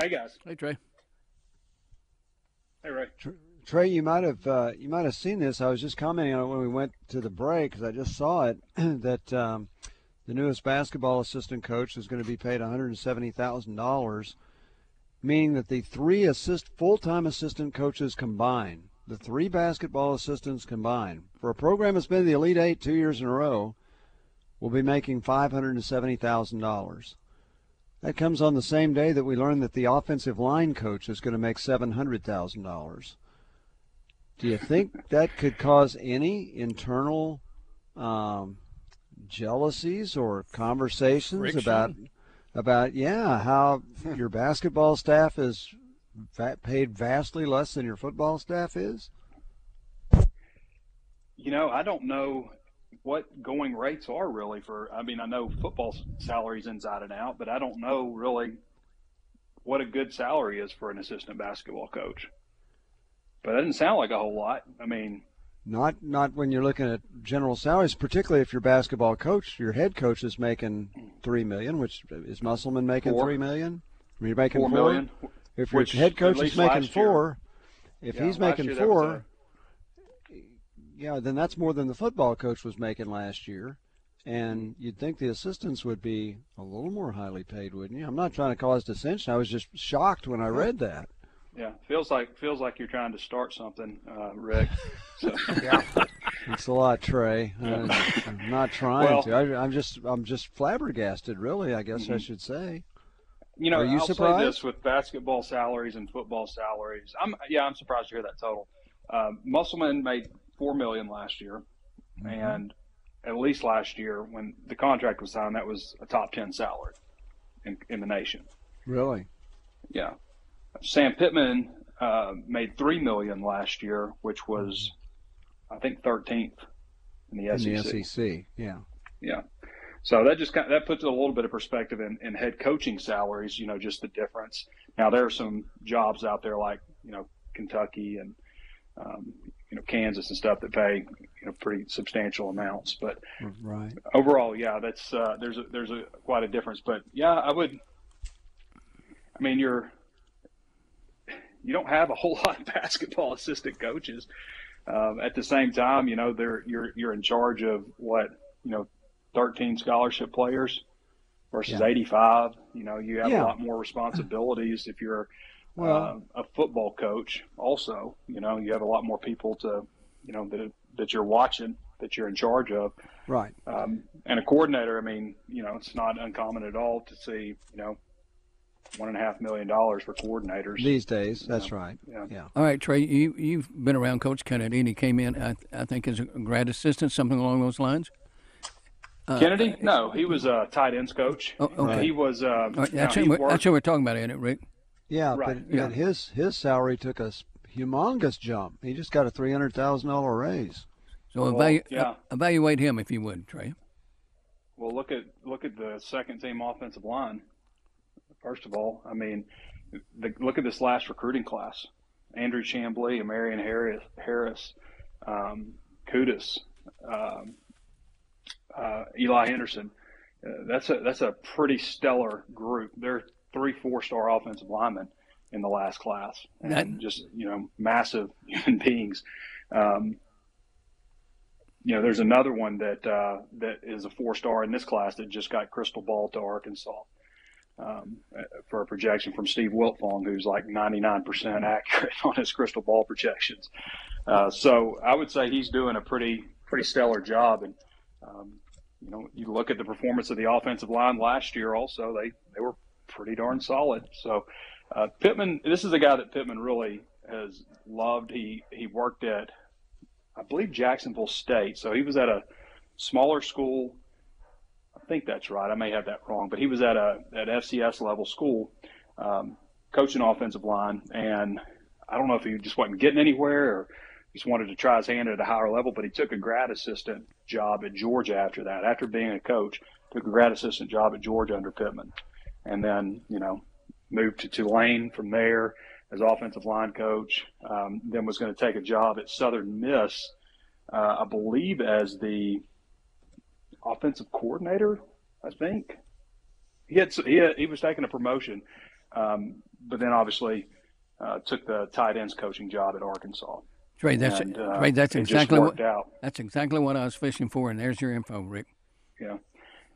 Hey guys. Hey Trey. Hey Ray. Trey, you might have uh, you might have seen this. I was just commenting on it when we went to the break because I just saw it that um, the newest basketball assistant coach is going to be paid one hundred seventy thousand dollars, meaning that the three assist full-time assistant coaches combined, the three basketball assistants combined, for a program that's been in the Elite Eight two years in a row, will be making five hundred and seventy thousand dollars. That comes on the same day that we learn that the offensive line coach is going to make seven hundred thousand dollars. Do you think that could cause any internal um, jealousies or conversations Friction. about about yeah how your basketball staff is va- paid vastly less than your football staff is? You know, I don't know what going rates are really for. I mean, I know football salaries inside and out, but I don't know really what a good salary is for an assistant basketball coach. But that doesn't sound like a whole lot. I mean, Not not when you're looking at general salaries, particularly if your basketball coach, your head coach is making three million, which is Musselman making Four. three million? I mean, you're making four four million. If your head coach is making last year- four, if Yeah, he's making four, yeah, then that's more than the football coach was making last year. And you'd think the assistants would be a little more highly paid, wouldn't you? I'm not trying to cause dissension. I was just shocked when I read that. Yeah, feels like feels like you're trying to start something, uh, Rick. So, Thanks a lot, Trey. Uh, I'm not trying Well- to. I, I'm just I'm just flabbergasted, really. I guess I Mhm. should say. you know, Are you I'll surprised? say this with basketball salaries and football salaries. I'm yeah, I'm surprised to hear that total. Um, Musselman made four million last year, Mm-hmm. and at least last year when the contract was signed, that was a top ten salary in in the nation. Really? Yeah, Sam Pittman uh, made three million last year, which was I think 13th in the SEC. In the SEC, yeah. Yeah. So that just kind of, that puts a little bit of perspective in, in head coaching salaries. You know, just the difference. Now there are some jobs out there like you know Kentucky and um, you know Kansas and stuff that pay you know pretty substantial amounts. But Right. overall, yeah, that's uh, there's a there's a quite a difference. But yeah, I would. I mean, you're you don't have a whole lot of basketball assistant coaches. Um, at the same time, you know, they're you're you're in charge of what you know, 13 scholarship players versus Yeah. 85. You know, you have Yeah. a lot more responsibilities if you're Well, uh, a football coach. Also, you know, you have a lot more people to, you know, that that you're watching, that you're in charge of. right. Um, and a coordinator, I mean, you know, it's not uncommon at all to see, you know, one and a half million dollars for coordinators. These days, that's right. Yeah. Yeah. All right, Trey, you you've been around Coach Kennedy, and he came in, I, I think, as a grad assistant, something along those lines. Uh, Kennedy? No, he was a tight ends coach. Oh, okay. He was. Uh, All right, now, that's, he what we're, worked- that's what we're talking about, ain't it, Rick? Yeah, Right, but, yeah. but his his salary took a humongous jump. He just got a three hundred thousand dollar raise. So Well, evalu- yeah. evaluate him if you would, Trey. Well, look at look at the second team offensive line. First of all, I mean, the, look at this last recruiting class: Andrew Chamblee, Marion Harris, Harris, um, Kutas, um, uh, Eli Henderson. Uh, that's a that's a pretty stellar group. They're three four star offensive linemen in the last class, and That- just you know massive human beings. Um, you know, there's another one that uh, that is a four star in this class that just got crystal ball to Arkansas um, for a projection from Steve Wiltfong, who's like 99% accurate on his crystal ball projections. Uh, so I would say he's doing a pretty pretty stellar job. And um, you know, you look at the performance of the offensive line last year. Also, they they were pretty darn solid. So uh, Pittman, this is a guy that Pittman really has loved. He he worked at I believe Jacksonville State. So he was at a smaller school. I think that's right. I may have that wrong, but he was at a at FCS level school. Um, coaching offensive line, and I don't know if he just wasn't getting anywhere or just wanted to try his hand at a higher level, but he took a grad assistant job at Georgia after that. After being a coach, took a grad assistant job at Georgia under Pittman, and then you know moved to Tulane from there as offensive line coach. Um, then was going to take a job at Southern Miss, uh, I believe, as the offensive coordinator. I think he had he, had, he was taking a promotion, um, but then obviously uh, took the tight ends coaching job at Arkansas. Trey, that's and, uh, Trey, that's exactly what out. that's exactly what I was fishing for, and there's your info, Rick. Yeah,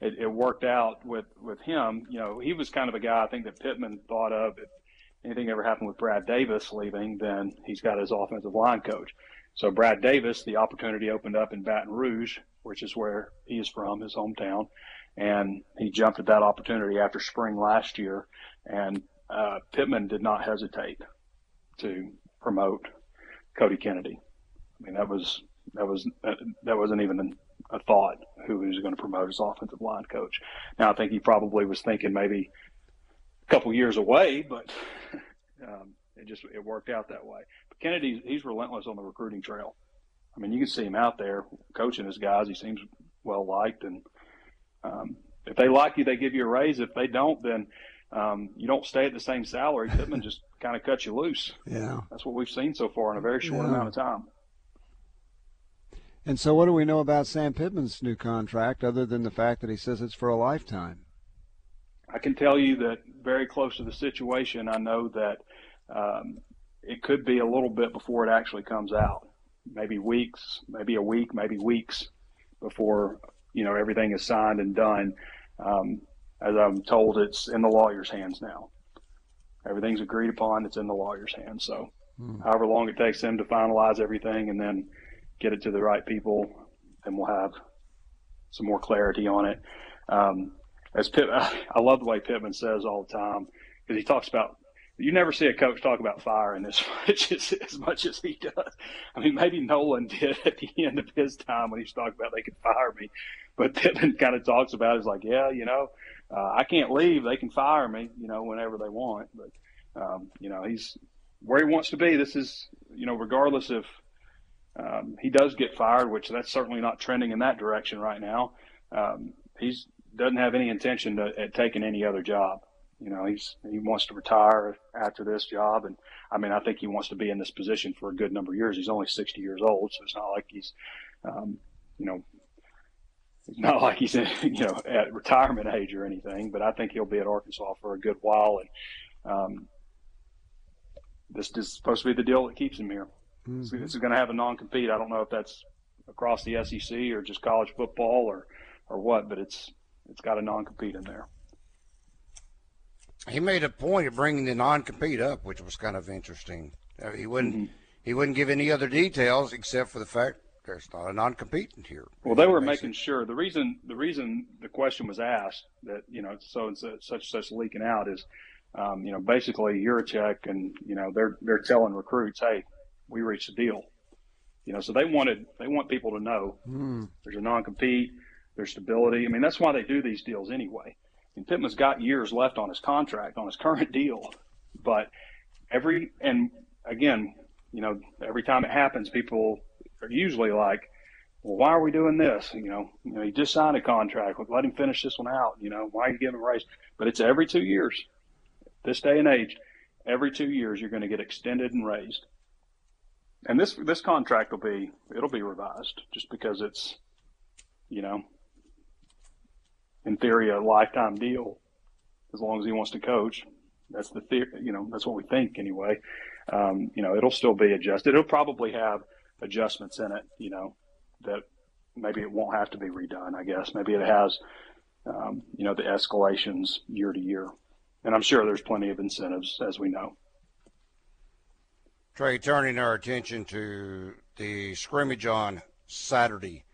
it, it, worked out with with him. You know, he was kind of a guy I think that Pittman thought of. If anything ever happened with Brad Davis leaving, then he's got his offensive line coach. So Brad Davis, the opportunity opened up in Baton Rouge, which is where he is from, his hometown, and he jumped at that opportunity after spring last year. And uh, Pittman did not hesitate to promote Cody Kennedy. I mean, that was that was that wasn't even a thought who was going to promote as offensive line coach. Now I think he probably was thinking maybe a couple years away, but um, it just it worked out that way. But Kennedy, he's relentless on the recruiting trail. I mean, you can see him out there coaching his guys. He seems well liked, and um, if they like you, they give you a raise. If they don't, then um, you don't stay at the same salary. Pittman just kind of cuts you loose. Yeah, that's what we've seen so far in a very short yeah. amount of time. And so, what do we know about Sam Pittman's new contract, other than the fact that he says it's for a lifetime? I can tell you that very close to the situation, I know that um, it could be a little bit before it actually comes out. Maybe weeks, maybe a week, maybe weeks before you know everything is signed and done. Um, as I'm told, it's in the lawyer's hands now. Everything's agreed upon. It's in the lawyer's hands. So, hmm. however long it takes them to finalize everything and then get it to the right people, and we'll have some more clarity on it. Um, as Pitt, I love the way Pittman says all the time because he talks about you never see a coach talk about firing as much as, as much as he does. I mean, maybe Nolan did at the end of his time when he was talking about they could fire me, but Pittman kind of talks about it as like, yeah, you know, uh, I can't leave. They can fire me, you know, whenever they want. But um, you know, he's where he wants to be. This is, you know, regardless if um, he does get fired, which that's certainly not trending in that direction right now. Um, he's doesn't have any intention to, at taking any other job. You know, he's he wants to retire after this job, and I mean, I think he wants to be in this position for a good number of years. He's only 60 years old, so it's not like he's, um, you know, it's not like he's in, you know at retirement age or anything, but I think he'll be at Arkansas for a good while, and um, this is supposed to be the deal that keeps him here. Mm-hmm. So this is going to have a non-compete. I don't know if that's across the SEC or just college football or or what, but it's it's got a non-compete in there. He made a point of bringing the non-compete up, which was kind of interesting. Uh, he wouldn't mm-hmm. he wouldn't give any other details except for the fact there's not a non-compete in here. Well, they were making sure the reason the reason the question was asked that you know so it's such such leaking out is, um, you know, basically Yurachek and you know they're they're telling recruits, hey, we reached a deal. You know, so they wanted they want people to know mm. there's a non-compete, there's stability. I mean, that's why they do these deals anyway. And Pittman's got years left on his contract on his current deal, but every and again, you know, every time it happens, people are usually like, well, why are we doing this? You know, you know, he just signed a contract. Let him finish this one out. You know, why are you giving him a raise? But it's every two years. This day and age, every two years you're going to get extended and raised. And this this contract will be it'll be revised just because it's, you know, in theory a lifetime deal, as long as he wants to coach. That's the theory. You know, that's what we think anyway. Um, you know, it'll still be adjusted. It'll probably have adjustments in it, you know, that maybe it won't have to be redone, I guess. Maybe it has, um, you know, the escalations year to year. And I'm sure there's plenty of incentives, as we know. Trey, turning our attention to the scrimmage on Saturday,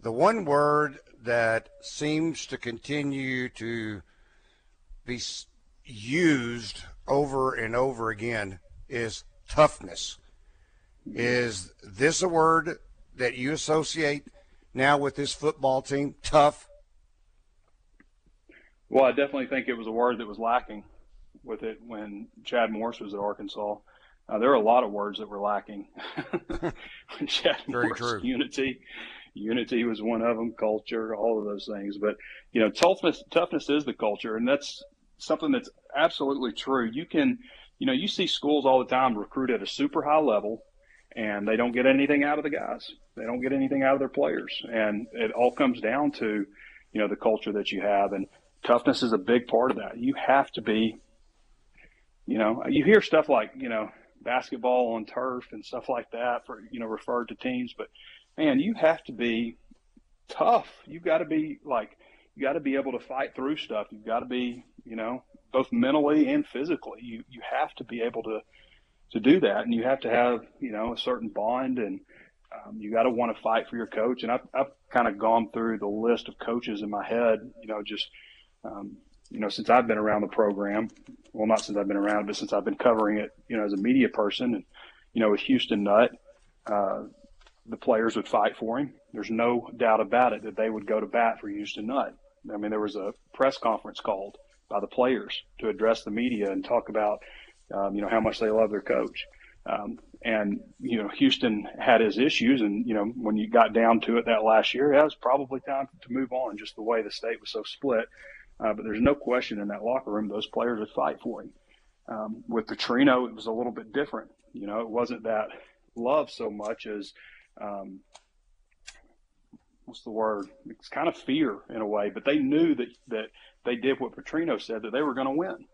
the one word that seems to continue to be used over and over again is toughness. Is this a word that you associate now with this football team? Tough. Well, I definitely think it was a word that was lacking with it when Chad Morris was at Arkansas. Uh, there are a lot of words that were lacking. when Very true. unity, unity was one of them. Culture, all of those things. But you know, toughness, toughness is the culture, and that's something that's absolutely true. You can, you know, you see schools all the time recruit at a super high level, and they don't get anything out of the guys. They don't get anything out of their players, and it all comes down to, you know, the culture that you have, and toughness is a big part of that. You have to be, you know, you hear stuff like, you know, basketball on turf and stuff like that for, you know, referred to teams, but man, you have to be tough. You've got to be like, you got to be able to fight through stuff. You've got to be, you know, both mentally and physically. You you have to be able to to do that, and you have to have, you know, a certain bond, and um, you got to want to fight for your coach. And I've I've kind of gone through the list of coaches in my head, you know, just um, you know, since I've been around the program, well, not since I've been around, but since I've been covering it, you know, as a media person, and you know, with Houston Nutt, uh, the players would fight for him. There's no doubt about it that they would go to bat for Houston Nutt. I mean, there was a press conference called by the players to address the media and talk about, um, you know, how much they love their coach. Um, and you know, Houston had his issues, and you know, when you got down to it that last year, it was probably time to move on. Just the way the state was so split. Uh, but there's no question in that locker room, those players would fight for him. Um, with Petrino, it was a little bit different. You know, it wasn't that love so much as um, what's the word? It's kind of fear in a way. But they knew that that they did what Petrino said that they were going to win,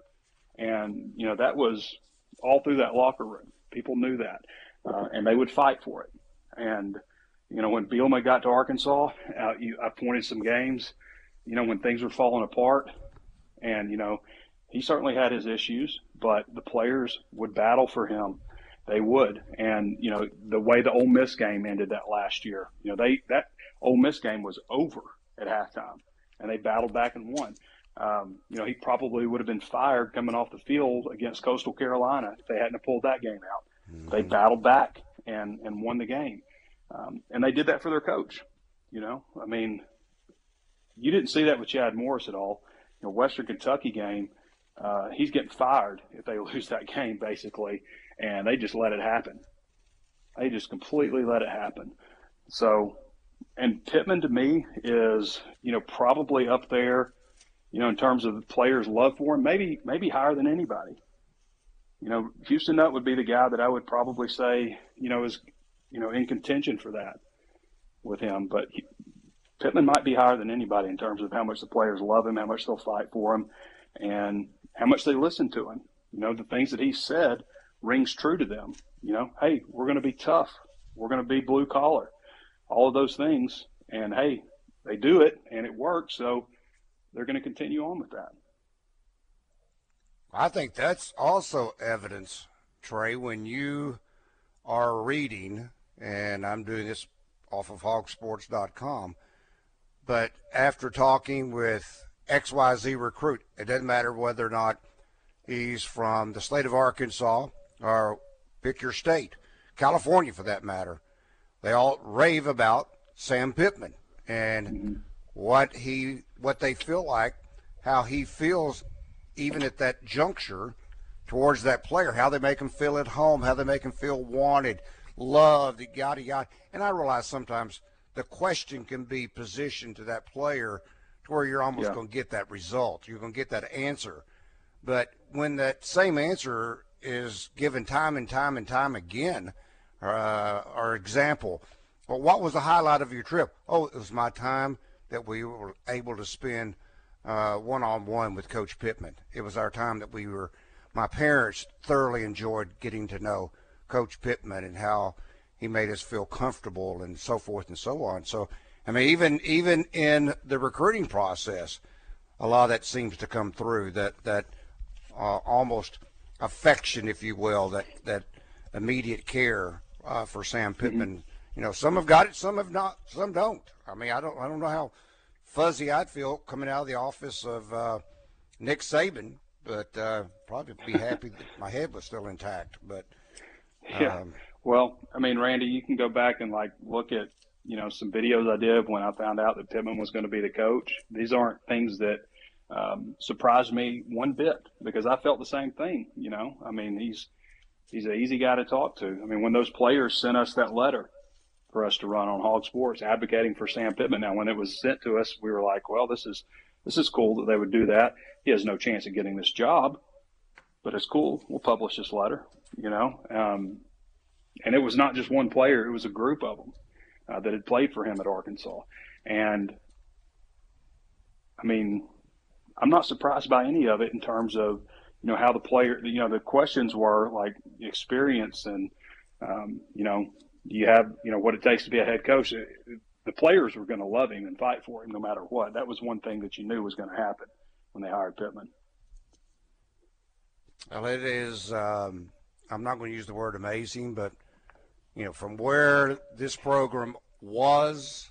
and you know that was all through that locker room. People knew that, uh, and they would fight for it. And you know, when Bielema got to Arkansas, uh, you, I pointed some games you know, when things were falling apart. And, you know, he certainly had his issues, but the players would battle for him. They would. And, you know, the way the Ole Miss game ended that last year, you know, they, that Ole Miss game was over at halftime and they battled back and won. Um, you know, he probably would have been fired coming off the field against Coastal Carolina if they hadn't pulled that game out. Mm-hmm. They battled back and, and won the game. Um, and they did that for their coach. You know, I mean, you didn't see that with Chad Morris at all. You know, Western Kentucky game, uh, he's getting fired if they lose that game, basically, and they just let it happen. They just completely let it happen. So, and Pittman to me is, you know, probably up there, you know, in terms of the players' love for him, maybe maybe higher than anybody. You know, Houston Nutt would be the guy that I would probably say, you know, is, you know, in contention for that with him. But Pittman might be higher than anybody in terms of how much the players love him, how much they'll fight for him, and how much they listen to him. You know, the things that he said rings true to them. You know, hey, we're going to be tough. We're going to be blue collar. All of those things. And hey, they do it and it works. So they're going to continue on with that. I think that's also evidence, Trey, when you are reading, and I'm doing this off of hogsports.com but after talking with XYZ recruit, it doesn't matter whether or not he's from the state of Arkansas or pick your state, California for that matter. They all rave about Sam Pittman and what he what they feel like, how he feels even at that juncture towards that player, how they make him feel at home, how they make him feel wanted, loved, yada yada. And I realize sometimes the question can be positioned to that player to where you're almost yeah. going to get that result. You're going to get that answer. But when that same answer is given time and time and time again, uh, or example, well, what was the highlight of your trip? Oh, it was my time that we were able to spend one on one with Coach Pittman. It was our time that we were, my parents thoroughly enjoyed getting to know Coach Pittman and how he made us feel comfortable and so forth and so on. So, I mean, even even in the recruiting process, a lot of that seems to come through that that uh, almost affection, if you will, that that immediate care uh, for Sam mm-hmm. Pittman. Mm-hmm. You know, some have got it, some have not, some don't. I mean, I don't I don't know how fuzzy I'd feel coming out of the office of uh, Nick Saban, but uh, probably be happy that my head was still intact. But yeah. Well, I mean, Randy, you can go back and like look at you know some videos I did when I found out that Pittman was going to be the coach. These aren't things that um, surprised me one bit because I felt the same thing. You know, I mean, he's he's an easy guy to talk to. I mean, when those players sent us that letter for us to run on Hog Sports, advocating for Sam Pittman. Now, when it was sent to us, we were like, well, this is this is cool that they would do that. He has no chance of getting this job, but it's cool. We'll publish this letter. You know, um, and it was not just one player; it was a group of them uh, that had played for him at Arkansas, and I mean, I'm not surprised by any of it in terms of you know how the player you know the questions were like experience and um, you know you have you know what it takes to be a head coach? The players were going to love him and fight for him no matter what. That was one thing that you knew was going to happen when they hired pittman. Well it is um, i'm not going to use the word amazing but you know from where this program was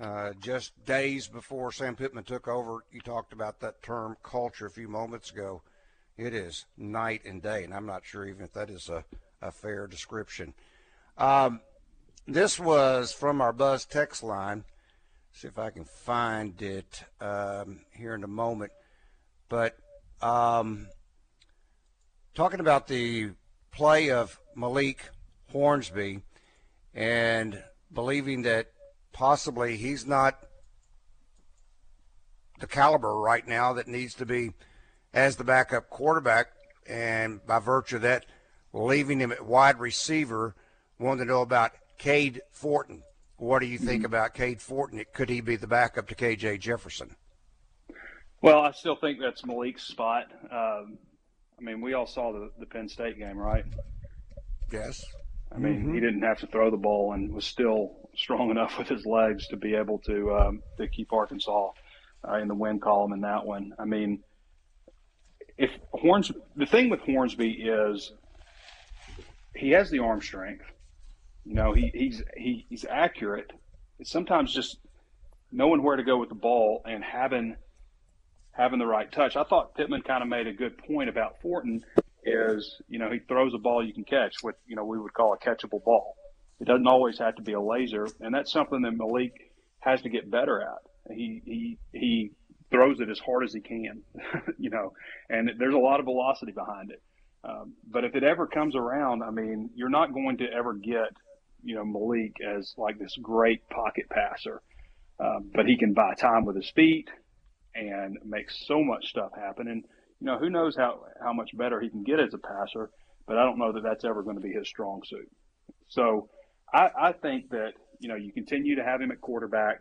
uh, just days before Sam Pittman took over, you talked about that term culture a few moments ago. It is night and day, and I'm not sure even if that is a, a fair description. Um, this was from our Buzz text line. See if I can find it um, here in a moment. But um, talking about the play of Malik Hornsby and believing that possibly he's not the caliber right now that needs to be as the backup quarterback. And by virtue of that, leaving him at wide receiver, wanted to know about Cade Fortin. What do you think mm-hmm. about Cade Fortin? Could he be the backup to KJ Jefferson? Well, I still think that's Malik's spot. Um, I mean, we all saw the, the Penn State game, right? Yes. I mean, mm-hmm. he didn't have to throw the ball and was still strong enough with his legs to be able to um, to keep Arkansas uh, in the win column in that one. I mean, if Horns, the thing with Hornsby is he has the arm strength. You know, he, he's he, he's accurate. It's sometimes just knowing where to go with the ball and having having the right touch. I thought Pittman kind of made a good point about Fortin is, you know, he throws a ball you can catch, what, you know, we would call a catchable ball. It doesn't always have to be a laser. And that's something that Malik has to get better at. He, he, he throws it as hard as he can, you know, and there's a lot of velocity behind it. Um, but if it ever comes around, I mean, you're not going to ever get, you know, Malik as like this great pocket passer. Um, but he can buy time with his feet and make so much stuff happen. And, you know, who knows how, how much better he can get as a passer, but I don't know that that's ever going to be his strong suit. So I, I think that, you know, you continue to have him at quarterback.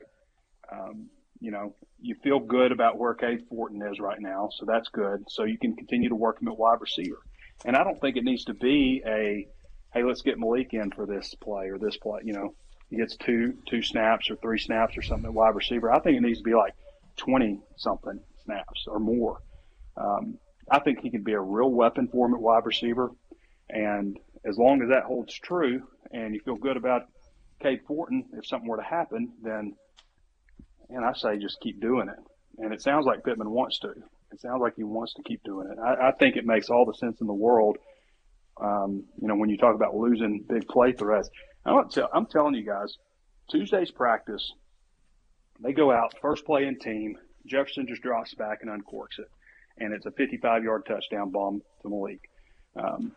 Um, you know, you feel good about where Cade Fortin is right now, so that's good. So you can continue to work him at wide receiver. And I don't think it needs to be a, hey, let's get Malik in for this play or this play. You know, he gets two two snaps or three snaps or something at wide receiver. I think it needs to be like twenty something snaps or more. Um, I think he could be a real weapon for him at wide receiver. And as long as that holds true and you feel good about Cade Fortin, if something were to happen, then, and I say just keep doing it. And it sounds like Pittman wants to. It sounds like he wants to keep doing it. I, I think it makes all the sense in the world. Um, you know, when you talk about losing big play threats, I'm, tell, I'm telling you guys, Tuesday's practice, they go out first play in team. Jefferson just drops back and uncorks it and it's a 55 yard touchdown bomb to Malik. Um,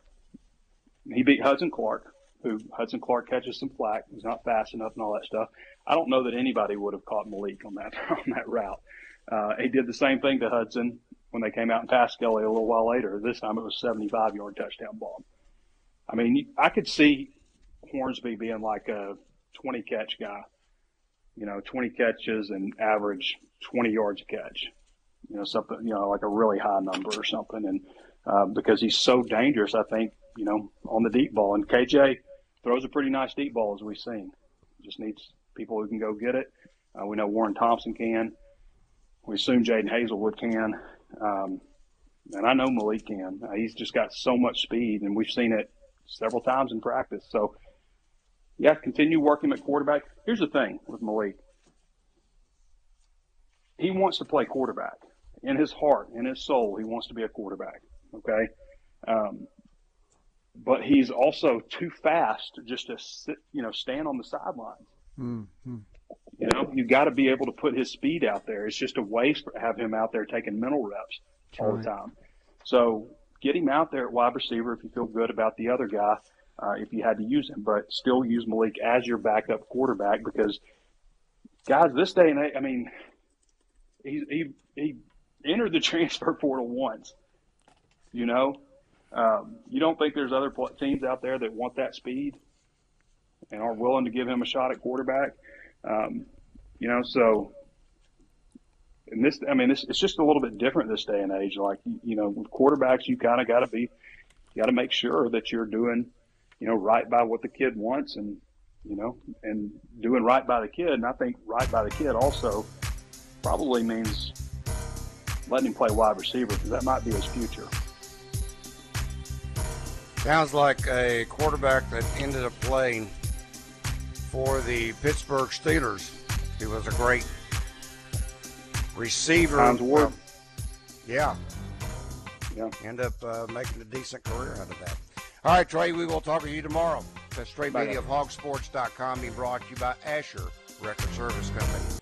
he beat Hudson Clark, who Hudson Clark catches some flack. He's not fast enough and all that stuff. I don't know that anybody would have caught Malik on that on that route. Uh, he did the same thing to Hudson when they came out and passed Skelly a little while later. This time it was 75 yard touchdown bomb. I mean, I could see Hornsby being like a 20 catch guy, you know, 20 catches and average 20 yards a catch you know, something, you know, like a really high number or something. And uh, because he's so dangerous, I think, you know, on the deep ball. And KJ throws a pretty nice deep ball, as we've seen. Just needs people who can go get it. Uh, we know Warren Thompson can. We assume Jadon Haselwood can. Um, and I know Malik can. Uh, he's just got so much speed, and we've seen it several times in practice. So, yeah, continue working at quarterback. Here's the thing with Malik he wants to play quarterback in his heart, in his soul, he wants to be a quarterback. Okay. Um, but he's also too fast just to sit, you know, stand on the sidelines. Mm-hmm. You know, you got to be able to put his speed out there. It's just a waste to have him out there taking mental reps all the time. So get him out there at wide receiver if you feel good about the other guy, uh, if you had to use him, but still use Malik as your backup quarterback because guys, this day and age, I mean, he he he entered the transfer portal once. You know, um, you don't think there's other teams out there that want that speed and are willing to give him a shot at quarterback? Um, you know, so and this, I mean, it's, it's just a little bit different this day and age. Like, you know, with quarterbacks, you kind of got to be, you got to make sure that you're doing, you know, right by what the kid wants and, you know, and doing right by the kid. And I think right by the kid also probably means letting him play wide receiver because that might be his future. Sounds like a quarterback that ended up playing for the Pittsburgh Steelers. He was a great receiver. Hines Ward. Um, yeah. Yeah. End up uh, making a decent career out of that. All right, Trey, we will talk to you tomorrow. Straight Bye media of hogsports.com being brought to you by Asher Wrecker Service Company.